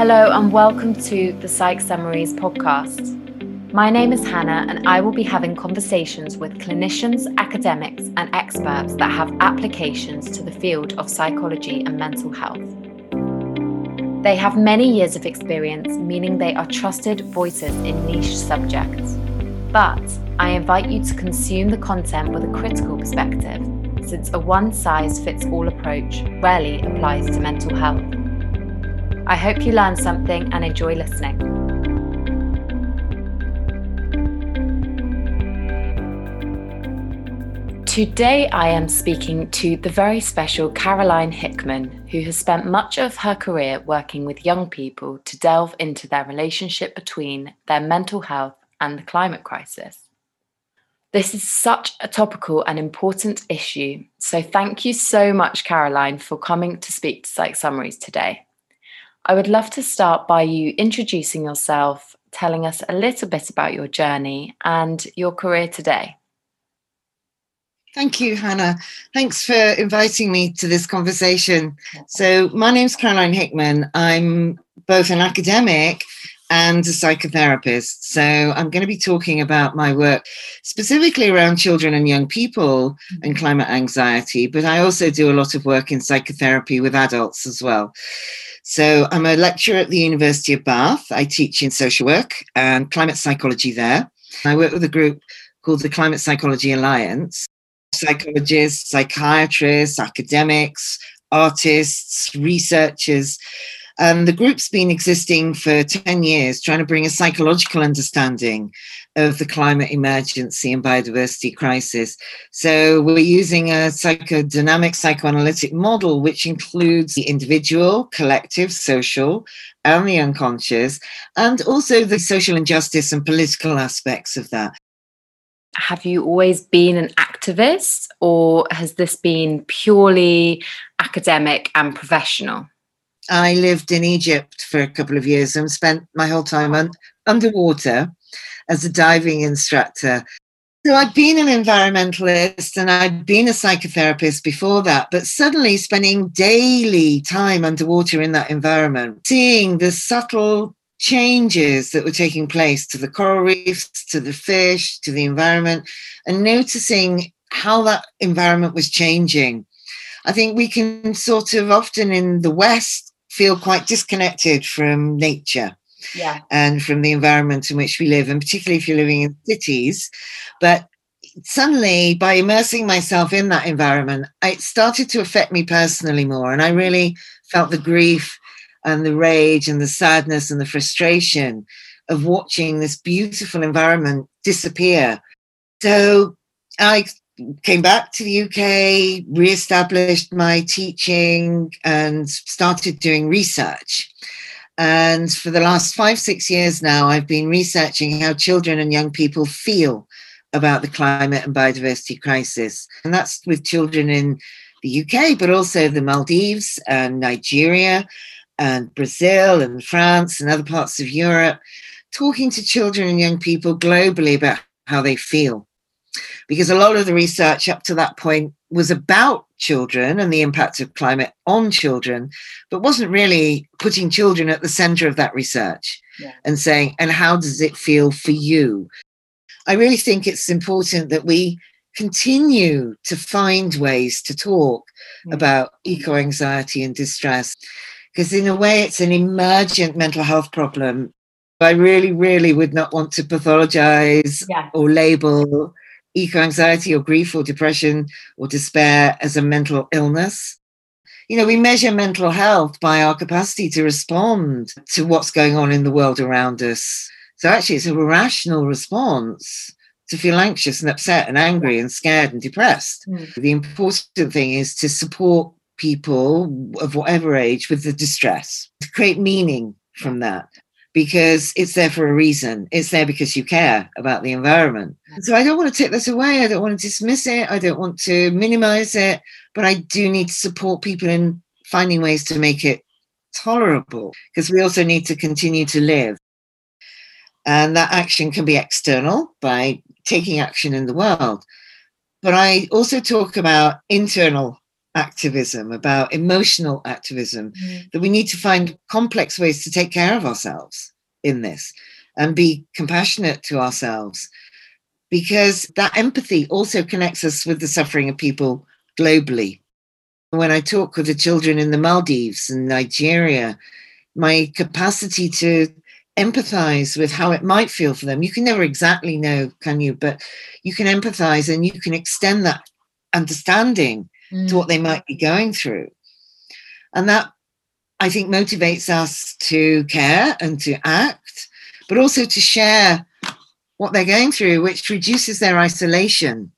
Hello, and welcome to the Psych Summaries podcast. My name is Hannah, and I will be having conversations with clinicians, academics, and experts that have applications to the field of psychology and mental health. They have many years of experience, meaning they are trusted voices in niche subjects. But I invite you to consume the content with a critical perspective, since a one size fits all approach rarely applies to mental health. I hope you learned something and enjoy listening. Today, I am speaking to the very special Caroline Hickman, who has spent much of her career working with young people to delve into their relationship between their mental health and the climate crisis. This is such a topical and important issue, so thank you so much, Caroline, for coming to speak to Psych Summaries today. I would love to start by you introducing yourself, telling us a little bit about your journey and your career today. Thank you, Hannah. Thanks for inviting me to this conversation. So, my name's Caroline Hickman. I'm both an academic and a psychotherapist. So, I'm going to be talking about my work specifically around children and young people and mm-hmm. climate anxiety, but I also do a lot of work in psychotherapy with adults as well. So, I'm a lecturer at the University of Bath. I teach in social work and climate psychology there. I work with a group called the Climate Psychology Alliance psychologists, psychiatrists, academics, artists, researchers. And the group's been existing for 10 years, trying to bring a psychological understanding of the climate emergency and biodiversity crisis. So we're using a psychodynamic psychoanalytic model, which includes the individual, collective, social, and the unconscious, and also the social injustice and political aspects of that have you always been an activist or has this been purely academic and professional? I lived in Egypt for a couple of years and spent my whole time un- underwater as a diving instructor. So I'd been an environmentalist and I'd been a psychotherapist before that, but suddenly spending daily time underwater in that environment, seeing the subtle changes that were taking place to the coral reefs, to the fish, to the environment, and noticing how that environment was changing. I think we can sort of often in the West feel quite disconnected from nature. Yeah. And from the environment in which we live, and particularly if you're living in cities. But suddenly, by immersing myself in that environment, it started to affect me personally more. And I really felt the grief and the rage and the sadness and the frustration of watching this beautiful environment disappear. So I came back to the UK, re-established my teaching, and started doing research. And for the last five, six years now, I've been researching how children and young people feel about the climate and biodiversity crisis. And that's with children in the UK, but also the Maldives and Nigeria and Brazil and France and other parts of Europe, talking to children and young people globally about how they feel. Because a lot of the research up to that point was about children and the impact of climate on children, but wasn't really putting children at the center of that research yeah. and saying, and how does it feel for you? I really think it's important that we continue to find ways to talk mm. about eco anxiety and distress because in a way it's an emergent mental health problem. I really, really would not want to pathologize yeah. or label eco anxiety or grief or depression or despair as a mental illness. You know, we measure mental health by our capacity to respond to what's going on in the world around us. So actually, it's a rational response to feel anxious and upset and angry and scared and depressed. Mm. The important thing is to support people of whatever age with the distress, to create meaning from that because it's there for a reason. It's there because you care about the environment. So I don't want to take this away. I don't want to dismiss it. I don't want to minimize it, but I do need to support people in finding ways to make it tolerable because we also need to continue to live. And that action can be external by taking action in the world. But I also talk about internal activism, about emotional activism, mm. that we need to find complex ways to take care of ourselves in this and be compassionate to ourselves because that empathy also connects us with the suffering of people globally. When I talk with the children in the Maldives and Nigeria, my capacity to empathize with how it might feel for them. You can never exactly know, can you? But you can empathize and you can extend that understanding mm. to what they might be going through. And that, I think, motivates us to care and to act, but also to share what they're going through, which reduces their isolation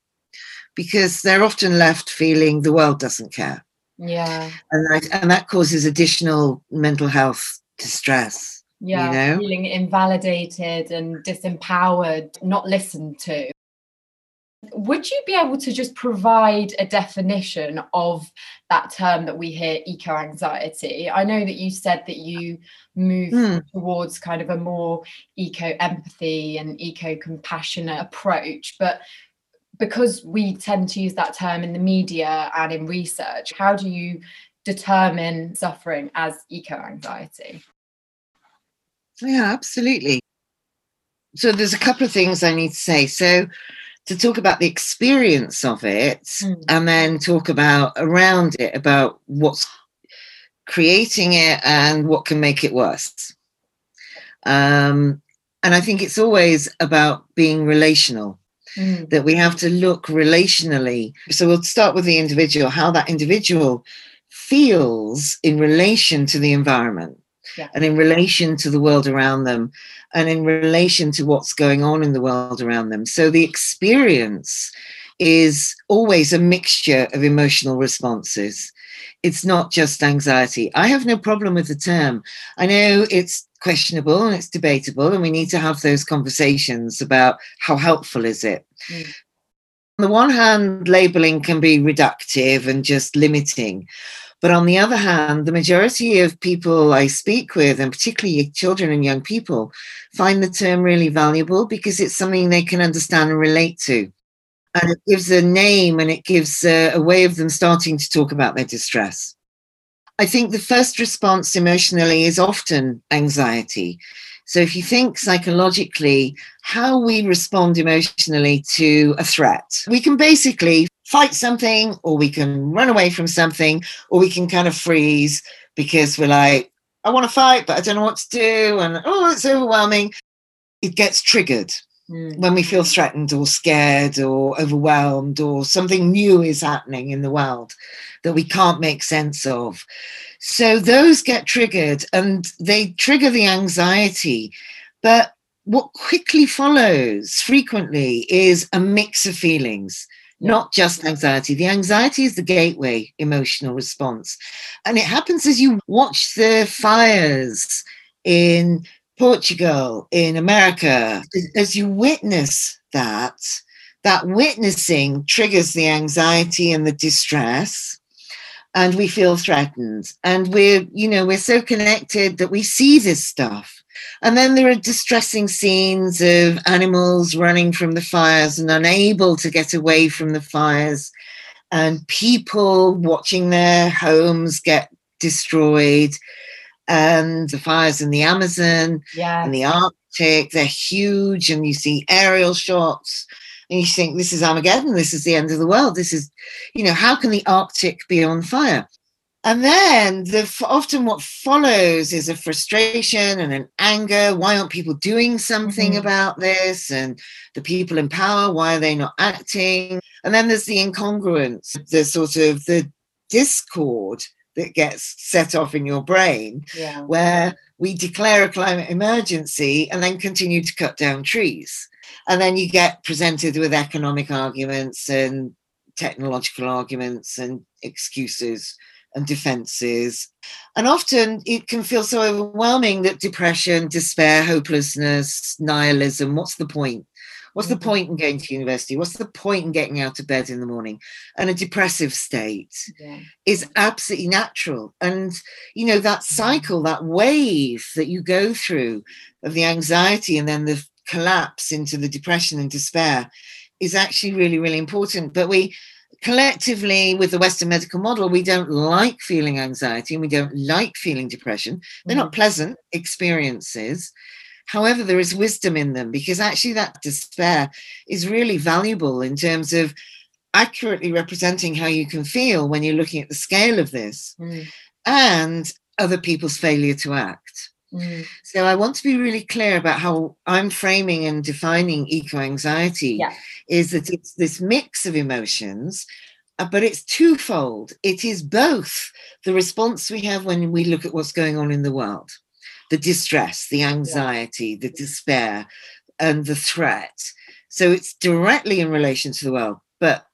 because they're often left feeling the world doesn't care. Yeah. And that, and that causes additional mental health distress. Yeah. You know? Feeling invalidated and disempowered, not listened to would you be able to just provide a definition of that term that we hear eco anxiety i know that you said that you move mm. towards kind of a more eco empathy and eco compassionate approach but because we tend to use that term in the media and in research how do you determine suffering as eco anxiety yeah absolutely. So there's a couple of things i need to say. So to talk about the experience of it mm. and then talk about around it about what's creating it and what can make it worse. Um, and I think it's always about being relational. Mm. That we have to look relationally. So we'll start with the individual, how that individual feels in relation to the environment yeah. and in relation to the world around them and in relation to what's going on in the world around them. So the experience is always a mixture of emotional responses. It's not just anxiety. I have no problem with the term. I know it's questionable and it's debatable, and we need to have those conversations about how helpful is it. Mm. On the one hand, labeling can be reductive and just limiting. But on the other hand, the majority of people I speak with, and particularly children and young people, find the term really valuable because it's something they can understand and relate to. And it gives a name and it gives a, a way of them starting to talk about their distress. I think the first response emotionally is often anxiety. So if you think psychologically, how we respond emotionally to a threat, we can basically fight something or we can run away from something or we can kind of freeze because we're like, I want to fight, but I don't know what to do. And oh, it's overwhelming. It gets triggered mm. when we feel threatened or scared or overwhelmed or something new is happening in the world that we can't make sense of. So those get triggered and they trigger the anxiety. But what quickly follows frequently is a mix of feelings not just anxiety. The anxiety is the gateway emotional response. And it happens as you watch the fires in Portugal, in America, as you witness that, that witnessing triggers the anxiety and the distress and we feel threatened and we're you know we're so connected that we see this stuff and then there are distressing scenes of animals running from the fires and unable to get away from the fires, and people watching their homes get destroyed. And the fires in the Amazon yeah. and the Arctic, they're huge, and you see aerial shots. And you think, this is Armageddon, this is the end of the world. This is, you know, how can the Arctic be on fire? And then the often what follows is a frustration and an anger. Why aren't people doing something mm-hmm. about this? And the people in power, why are they not acting? And then there's the incongruence, the sort of the discord that gets set off in your brain, yeah. where we declare a climate emergency and then continue to cut down trees. And then you get presented with economic arguments and technological arguments and excuses and defenses. And often it can feel so overwhelming that depression, despair, hopelessness, nihilism what's the point? What's the mm-hmm. point in going to university? What's the point in getting out of bed in the morning? And a depressive state yeah. is absolutely natural. And, you know, that mm-hmm. cycle, that wave that you go through of the anxiety and then the collapse into the depression and despair is actually really, really important. But we collectively, with the Western medical model, we don't like feeling anxiety and we don't like feeling depression. They're mm-hmm. not pleasant experiences. However, there is wisdom in them because actually that despair is really valuable in terms of accurately representing how you can feel when you're looking at the scale of this mm. and other people's failure to act. Mm. So I want to be really clear about how I'm framing and defining eco anxiety yeah. is that it's this mix of emotions, uh, but it's twofold. It is both the response we have when we look at what's going on in the world, the distress, the anxiety, yeah. the despair, and the threat. So it's directly in relation to the world. But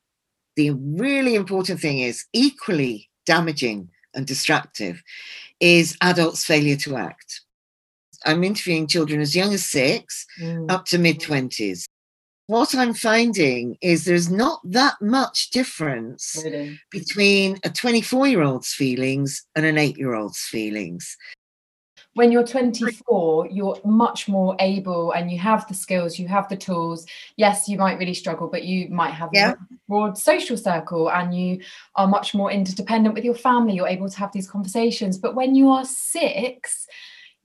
the really important thing is equally damaging and destructive is adults' failure to act. I'm interviewing children as young as six mm. up to mid 20s. What I'm finding is there's not that much difference really? between a 24 year old's feelings and an eight year old's feelings when you're 24 you're much more able and you have the skills you have the tools yes you might really struggle but you might have yeah. a broad social circle and you are much more interdependent with your family you're able to have these conversations but when you are six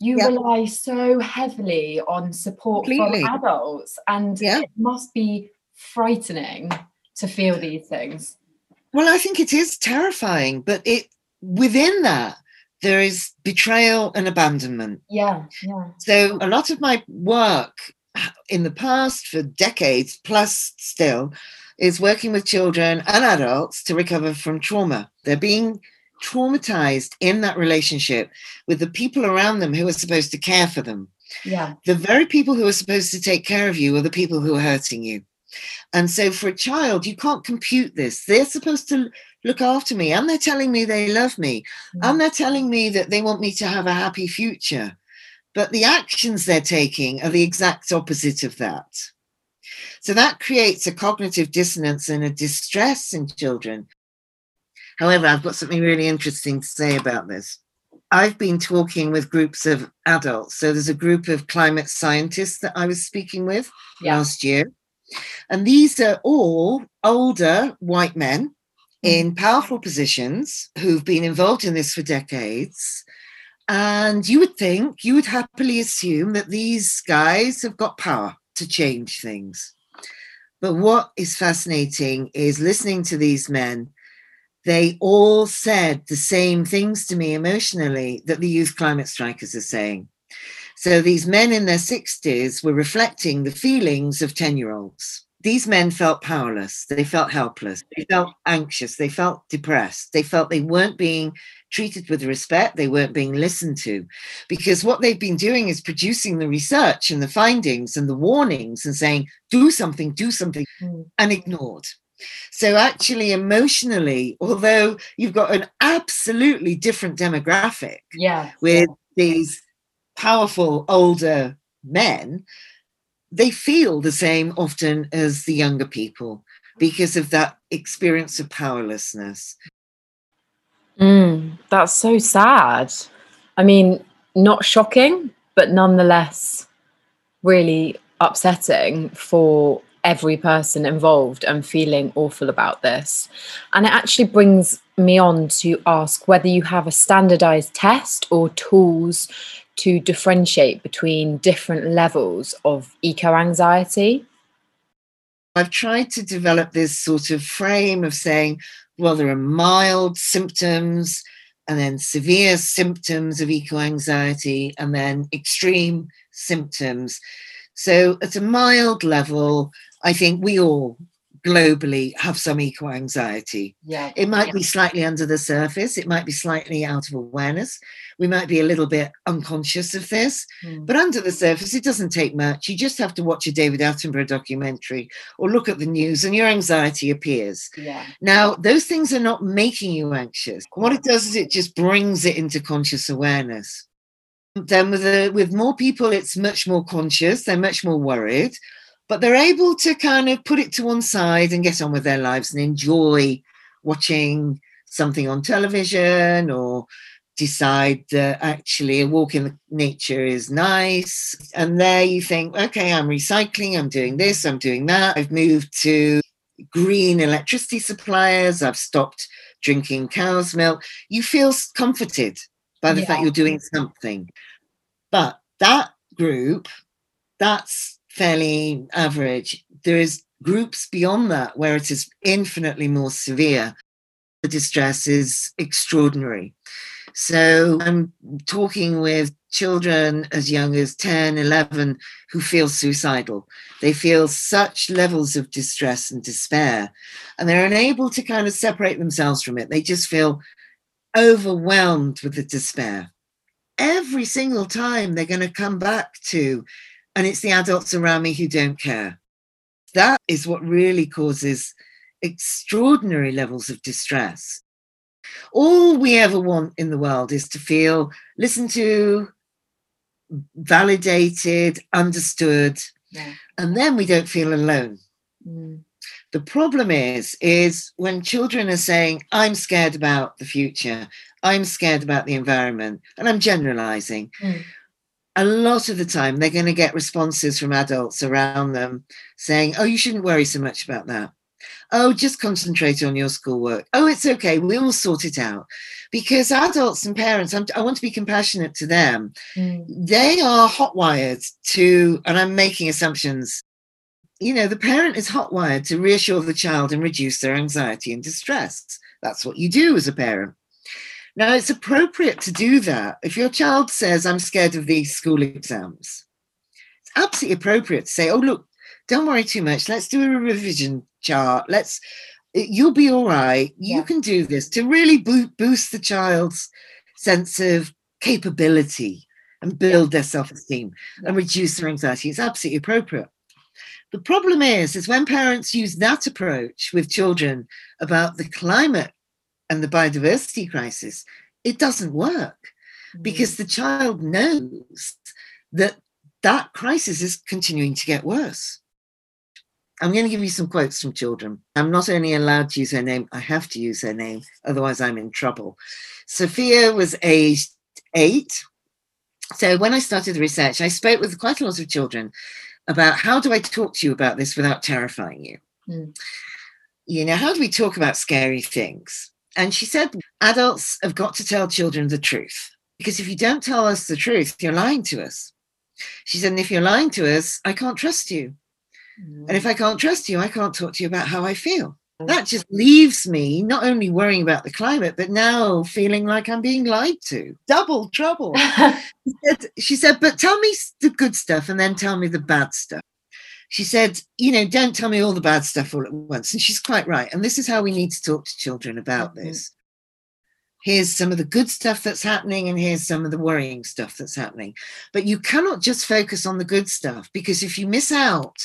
you yeah. rely so heavily on support Completely. from adults and yeah. it must be frightening to feel these things well i think it is terrifying but it within that there is betrayal and abandonment. Yeah, yeah. So a lot of my work in the past for decades plus still is working with children and adults to recover from trauma. They're being traumatized in that relationship with the people around them who are supposed to care for them. Yeah. The very people who are supposed to take care of you are the people who are hurting you. And so for a child, you can't compute this. They're supposed to look after me and they're telling me they love me mm. and they're telling me that they want me to have a happy future. But the actions they're taking are the exact opposite of that. So that creates a cognitive dissonance and a distress in children. However, I've got something really interesting to say about this. I've been talking with groups of adults. So there's a group of climate scientists that I was speaking with yeah. last year. And these are all older white men hmm. in powerful positions who've been involved in this for decades. And you would think, you would happily assume that these guys have got power to change things. But what is fascinating is listening to these men. They all said the same things to me emotionally that the youth climate strikers are saying. So these men in their 60s were reflecting the feelings of 10 year olds these men felt powerless. They felt helpless. They felt anxious. They felt depressed. They felt they weren't being treated with respect. They weren't being listened to because what they've been doing is producing the research and the findings and the warnings and saying, do something, do something, mm. and ignored. So, actually, emotionally, although you've got an absolutely different demographic yeah. with these powerful older men, they feel the same often as the younger people because of that experience of powerlessness. Mm, that's so sad. I mean, not shocking, but nonetheless really upsetting for every person involved and feeling awful about this. And it actually brings me on to ask whether you have a standardized test or tools to differentiate between different levels of eco anxiety? I've tried to develop this sort of frame of saying, well, there are mild symptoms and then severe symptoms of eco anxiety and then extreme symptoms. So, at a mild level, I think we all globally have some eco anxiety. Yeah. It might yeah. be slightly under the surface, it might be slightly out of awareness. We might be a little bit unconscious of this, mm. but under the surface, it doesn't take much. You just have to watch a David Attenborough documentary or look at the news, and your anxiety appears. Yeah. Now, those things are not making you anxious. What it does is it just brings it into conscious awareness. Then, with, a, with more people, it's much more conscious, they're much more worried but they're able to kind of put it to one side and get on with their lives and enjoy watching something on television or decide that actually a walk in nature is nice. And there you think, okay, I'm recycling, I'm doing this, I'm doing that. I've moved to green electricity suppliers. I've stopped drinking cow's milk. You feel comforted by the yeah. fact you're doing something. But that group, that's fairly average. There is groups beyond that where it is infinitely more severe. The distress is extraordinary. So I'm talking with children as young as 10, 11 who feel suicidal. They feel such levels of distress and despair, and they're unable to kind of separate themselves from it. They just feel overwhelmed with the despair. Every single time they're going to come back to, and it's the adults around me who don't care. That is what really causes extraordinary levels of distress. All we ever want in the world is to feel listened to, validated, understood, yeah. and then we don't feel alone. Mm. The problem is, is when children are saying, I'm scared about the future, I'm scared about the environment, and I'm generalizing. Mm. A lot of the time, they're going to get responses from adults around them saying, Oh, you shouldn't worry so much about that. Oh, just concentrate on your schoolwork. Oh, it's okay. We'll sort it out. Because adults and parents, I'm, i want to be compassionate to them. Mm. They are hotwired to, and I'm making assumptions. You know, the parent is hotwired to reassure the child and reduce their anxiety and distress. That's what you do as a parent. Now, it's appropriate to do that. If your child says, I'm scared of these school exams, it's absolutely appropriate to say, Oh, look, don't worry too much. Let's do a revision chart. Let's, you'll be all right. You yeah. can do this to really boost the child's sense of capability and build yeah. their self esteem and reduce their anxiety. It's absolutely appropriate. The problem is, is when parents use that approach with children about the climate and the biodiversity crisis, it doesn't work mm. because the child knows that that crisis is continuing to get worse. I'm going to give you some quotes from children. I'm not only allowed to use her name, I have to use her name, otherwise, I'm in trouble. Sophia was aged eight. So when I started the research, I spoke with quite a lot of children about how do I talk to you about this without terrifying you? Mm. You know, how do we talk about scary things? And she said, adults have got to tell children the truth because if you don't tell us the truth, you're lying to us. She said, and if you're lying to us, I can't trust you. Mm. And if I can't trust you, I can't talk to you about how I feel. That just leaves me not only worrying about the climate, but now feeling like I'm being lied to. Double trouble. she, said, she said, but tell me the good stuff and then tell me the bad stuff. She said, you know, don't tell me all the bad stuff all at once. And she's quite right. And this is how we need to talk to children about mm-hmm. this. Here's some of the good stuff that's happening, and here's some of the worrying stuff that's happening. But you cannot just focus on the good stuff because if you miss out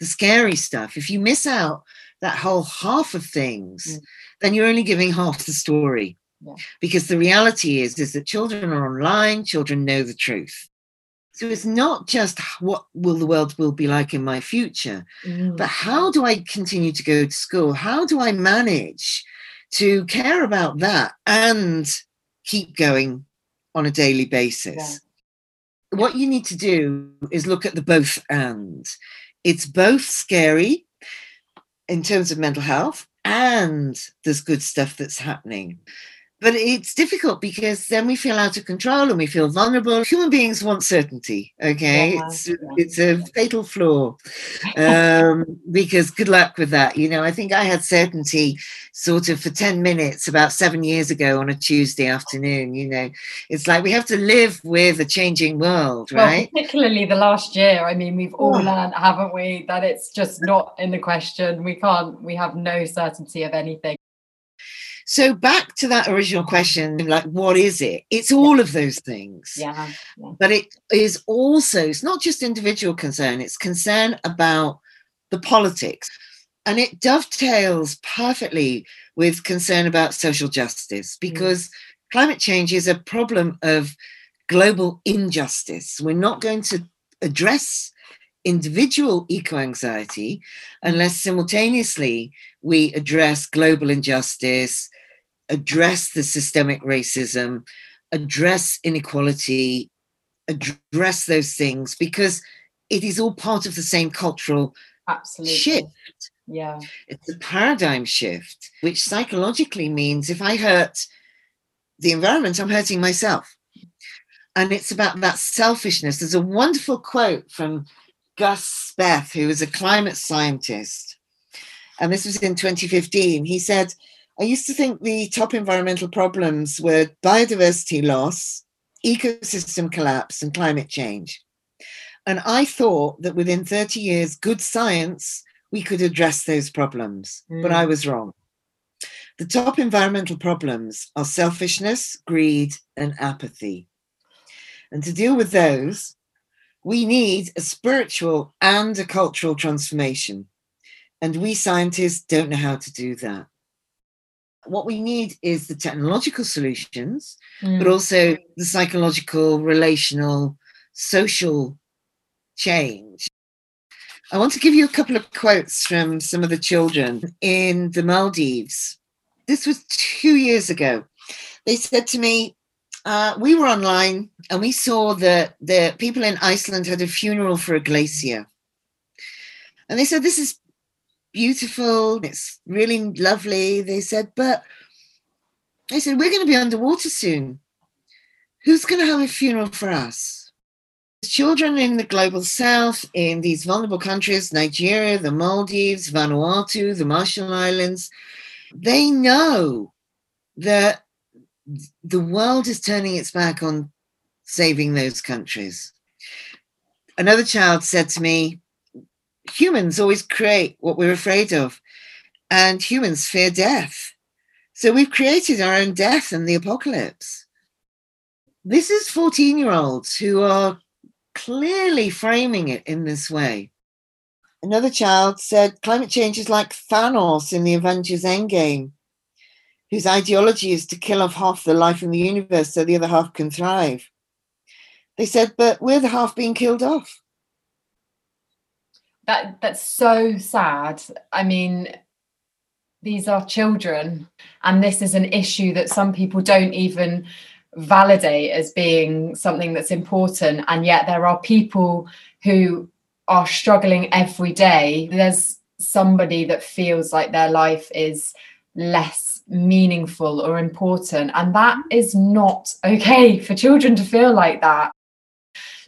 the scary stuff, if you miss out that whole half of things, mm. then you're only giving half the story. Yeah. Because the reality is, is that children are online, children know the truth. So it's not just what will the world will be like in my future, mm. but how do I continue to go to school? How do I manage to care about that and keep going on a daily basis? Yeah. What you need to do is look at the both and it's both scary in terms of mental health and there's good stuff that's happening. But it's difficult because then we feel out of control and we feel vulnerable. Human beings want certainty. Okay, yeah, it's yeah. it's a fatal flaw. Um, because good luck with that. You know, I think I had certainty sort of for ten minutes about seven years ago on a Tuesday afternoon. You know, it's like we have to live with a changing world, right? Well, particularly the last year. I mean, we've all oh. learned, haven't we, that it's just not in the question. We can't. We have no certainty of anything. So back to that original question, like what is it? It's all of those things. Yeah, yeah. But it is also, it's not just individual concern, it's concern about the politics. And it dovetails perfectly with concern about social justice because mm. climate change is a problem of global injustice. We're not going to address individual eco anxiety unless simultaneously we address global injustice, address the systemic racism, address inequality, address those things because it is all part of the same cultural Absolutely. shift. Yeah. It's a paradigm shift, which psychologically means if I hurt the environment, I'm hurting myself. And it's about that selfishness. There's a wonderful quote from Gus Speth, who is a climate scientist. And this was in 2015. He said, I used to think the top environmental problems were biodiversity loss, ecosystem collapse, and climate change. And I thought that within 30 years, good science, we could address those problems. Mm. But I was wrong. The top environmental problems are selfishness, greed, and apathy. And to deal with those, we need a spiritual and a cultural transformation. And we scientists don't know how to do that. What we need is the technological solutions, mm. but also the psychological, relational, social change. I want to give you a couple of quotes from some of the children in the Maldives. This was two years ago. They said to me, uh, we were online and we saw that the people in Iceland had a funeral for a glacier. And they said, This is beautiful. It's really lovely. They said, But they said, We're going to be underwater soon. Who's going to have a funeral for us? Children in the global south, in these vulnerable countries, Nigeria, the Maldives, Vanuatu, the Marshall Islands, they know that the world is turning its back on saving those countries. Another child said to me, Humans always create what we're afraid of, and humans fear death. So we've created our own death and the apocalypse. This is 14 year olds who are clearly framing it in this way. Another child said climate change is like Thanos in the Avengers Endgame whose ideology is to kill off half the life in the universe so the other half can thrive. They said, but we're the half being killed off. That that's so sad. I mean, these are children, and this is an issue that some people don't even validate as being something that's important. And yet there are people who are struggling every day. There's somebody that feels like their life is less meaningful or important. And that is not okay for children to feel like that.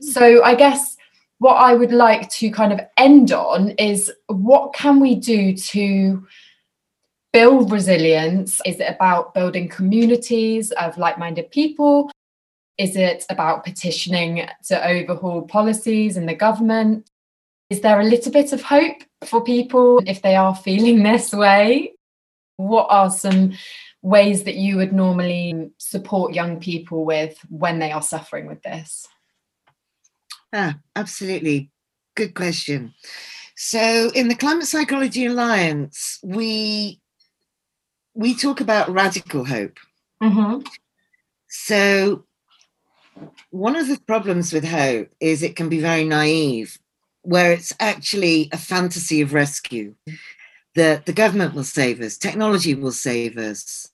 Mm. So I guess what I would like to kind of end on is what can we do to build resilience? Is it about building communities of like minded people? Is it about petitioning to overhaul policies in the government? Is there a little bit of hope for people if they are feeling this way? What are some ways that you would normally support young people with when they are suffering with this? Ah, absolutely. Good question. So in the Climate Psychology Alliance, we we talk about radical hope. Mm-hmm. So one of the problems with hope is it can be very naive, where it's actually a fantasy of rescue that the government will save us, technology will save us.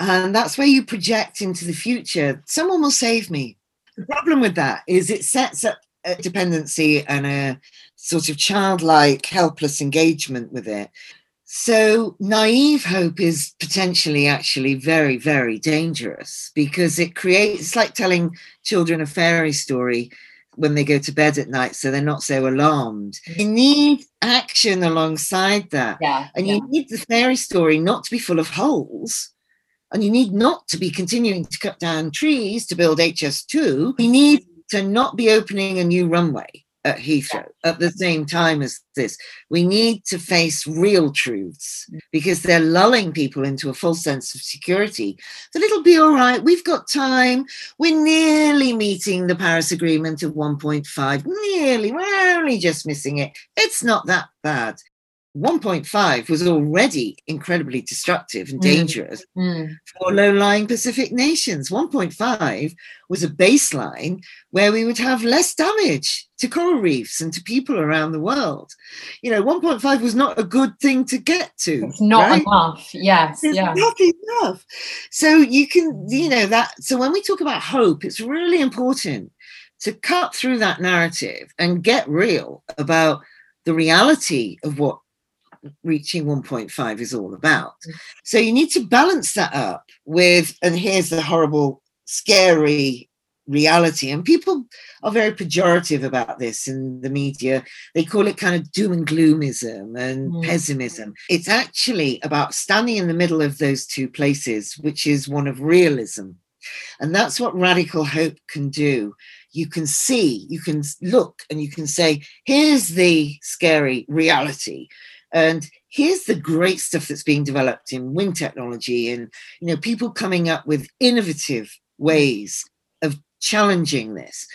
And that's where you project into the future. Someone will save me. The problem with that is it sets up a dependency and a sort of childlike, helpless engagement with it. So, naive hope is potentially actually very, very dangerous because it creates, it's like telling children a fairy story when they go to bed at night so they're not so alarmed. You need action alongside that. Yeah, and yeah. you need the fairy story not to be full of holes. And you need not to be continuing to cut down trees to build HS2. You need to not be opening a new runway at Heathrow at the same time as this. We need to face real truths because they're lulling people into a false sense of security that it'll be all right. We've got time. We're nearly meeting the Paris Agreement of 1.5. Nearly. We're only just missing it. It's not that bad. 1.5 was already incredibly destructive and mm. dangerous mm. Mm. for low lying Pacific nations. 1.5 was a baseline where we would have less damage to coral reefs and to people around the world. You know, 1.5 was not a good thing to get to. It's not right? enough. Yes. It's yeah. not enough. So you can, you know, that. So when we talk about hope, it's really important to cut through that narrative and get real about the reality of what reaching 1.5 is all about. So you need to balance that up with, and here's the horrible, scary reality. And people are very pejorative about this in the media. They call it kind of doom and gloomism and mm. pessimism. It's actually about standing in the middle of those two places, which is one of realism. And that's what radical hope can do. You can see, you can look, and you can say, here's the scary reality. And here's the great stuff that's being developed in wind technology and you know people coming up with innovative ways of challenging this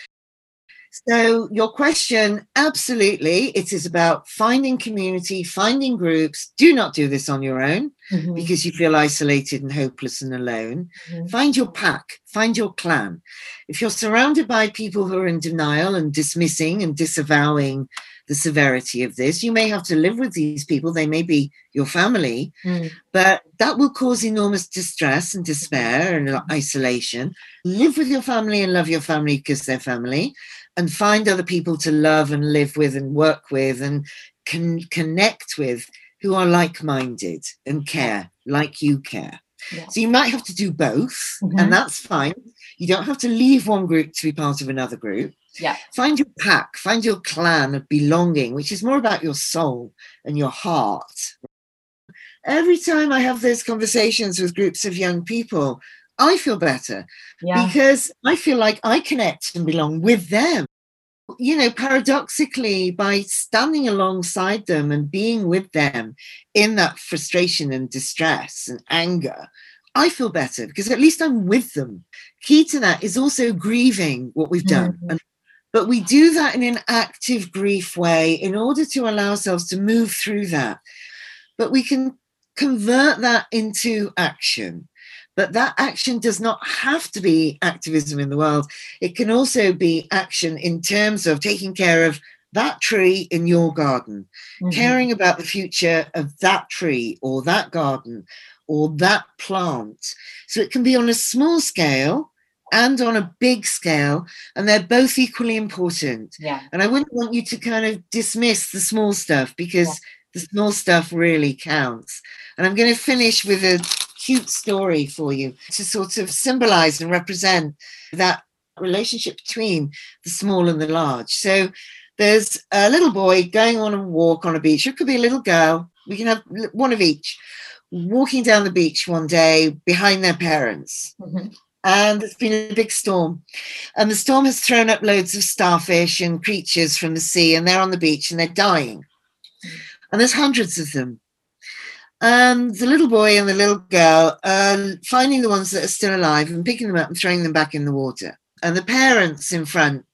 so, your question absolutely, it is about finding community, finding groups. Do not do this on your own mm-hmm. because you feel isolated and hopeless and alone. Mm-hmm. Find your pack, find your clan. If you're surrounded by people who are in denial and dismissing and disavowing the severity of this, you may have to live with these people. They may be your family, mm. but that will cause enormous distress and despair and mm-hmm. isolation. Live with your family and love your family because they're family and find other people to love and live with and work with and can connect with who are like-minded and care like you care. Yeah. so you might have to do both mm-hmm. and that's fine. You don't have to leave one group to be part of another group. Yeah. Find your pack find your clan of belonging which is more about your soul and your heart. Every time i have those conversations with groups of young people I feel better yeah. because I feel like I connect and belong with them. You know, paradoxically, by standing alongside them and being with them in that frustration and distress and anger, I feel better because at least I'm with them. Key to that is also grieving what we've done. Mm-hmm. But we do that in an active grief way in order to allow ourselves to move through that. But we can convert that into action. But that action does not have to be activism in the world. It can also be action in terms of taking care of that tree in your garden, mm-hmm. caring about the future of that tree or that garden or that plant. So it can be on a small scale and on a big scale, and they're both equally important. Yeah. And I wouldn't want you to kind of dismiss the small stuff because yeah. the small stuff really counts. And I'm going to finish with a cute story for you to sort of symbolize and represent that relationship between the small and the large. So there's a little boy going on a walk on a beach. It could be a little girl. We can have one of each walking down the beach one day behind their parents. Mm-hmm. And it's been a big storm. And the storm has thrown up loads of starfish and creatures from the sea, and they're on the beach and they're dying. And there's hundreds of them. Um, the little boy and the little girl are finding the ones that are still alive and picking them up and throwing them back in the water. And the parents in front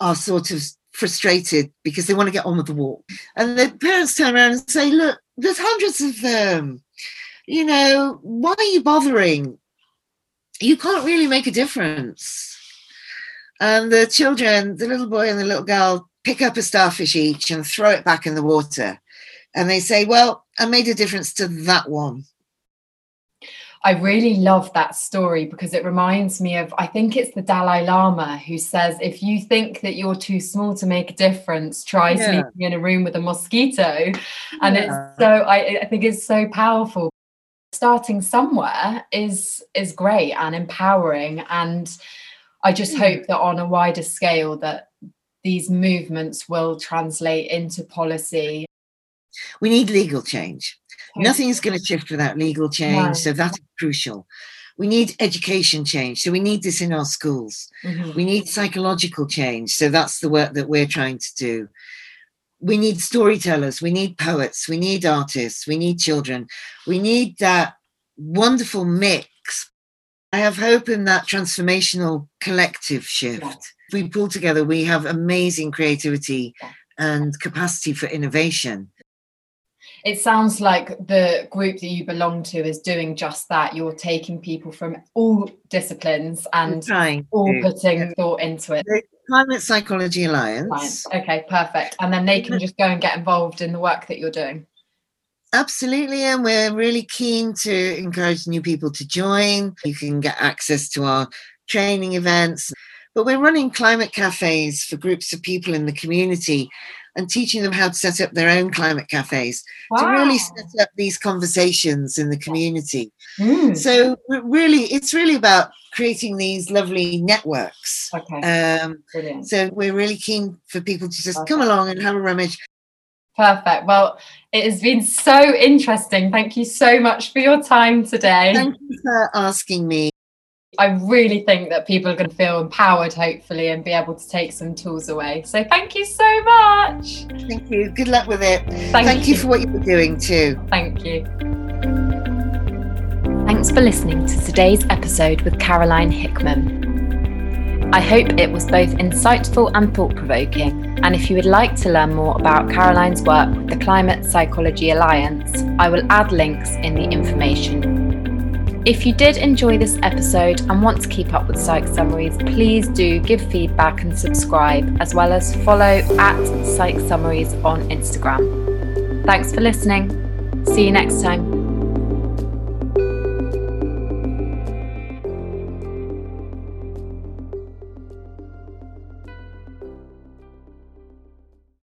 are sort of frustrated because they want to get on with the walk. And the parents turn around and say, Look, there's hundreds of them. You know, why are you bothering? You can't really make a difference. And the children, the little boy and the little girl, pick up a starfish each and throw it back in the water and they say, Well, I made a difference to that one. I really love that story because it reminds me of, I think it's the Dalai Lama who says, if you think that you're too small to make a difference, try yeah. sleeping in a room with a mosquito. And yeah. it's so, I, I think it's so powerful. Starting somewhere is is great and empowering. And I just mm. hope that on a wider scale that these movements will translate into policy we need legal change. Nothing is going to shift without legal change. So that's crucial. We need education change. So we need this in our schools. Mm-hmm. We need psychological change. So that's the work that we're trying to do. We need storytellers. We need poets. We need artists. We need children. We need that wonderful mix. I have hope in that transformational collective shift. If we pull together, we have amazing creativity and capacity for innovation it sounds like the group that you belong to is doing just that. You're taking people from all disciplines and all putting yeah. thought into it. The Climate Psychology Alliance. Okay, perfect. And then they can just go and get involved in the work that you're doing. Absolutely, and we're really keen to encourage new people to join. You can get access to our training events, but we're running climate cafes for groups of people in the community and teaching them how to set up their own climate cafes wow. to really set up these conversations in the community. Mm. So really, it's really about creating these lovely networks. Okay. Um, Brilliant. so we're really keen for people to just come along and have a rummage. Perfect. Well, it has been so interesting. Thank you so much for your time today. Thank you for asking me. I really think that people are going to feel empowered, hopefully, and be able to take some tools away. So, thank you so much. Thank you. Good luck with it. Thank, Thank you. for what you're doing too. Thank you. Thanks for listening to today's episode with Caroline Hickman. I hope it was both insightful and thought provoking. And if you would like to learn more about Caroline's work with the Climate Psychology Alliance, I will add links in the information if you did enjoy this episode and want to keep up with Psych Summaries, please do give feedback and subscribe, as well as follow at Psych Summaries on Instagram. Thanks for listening. See you next time.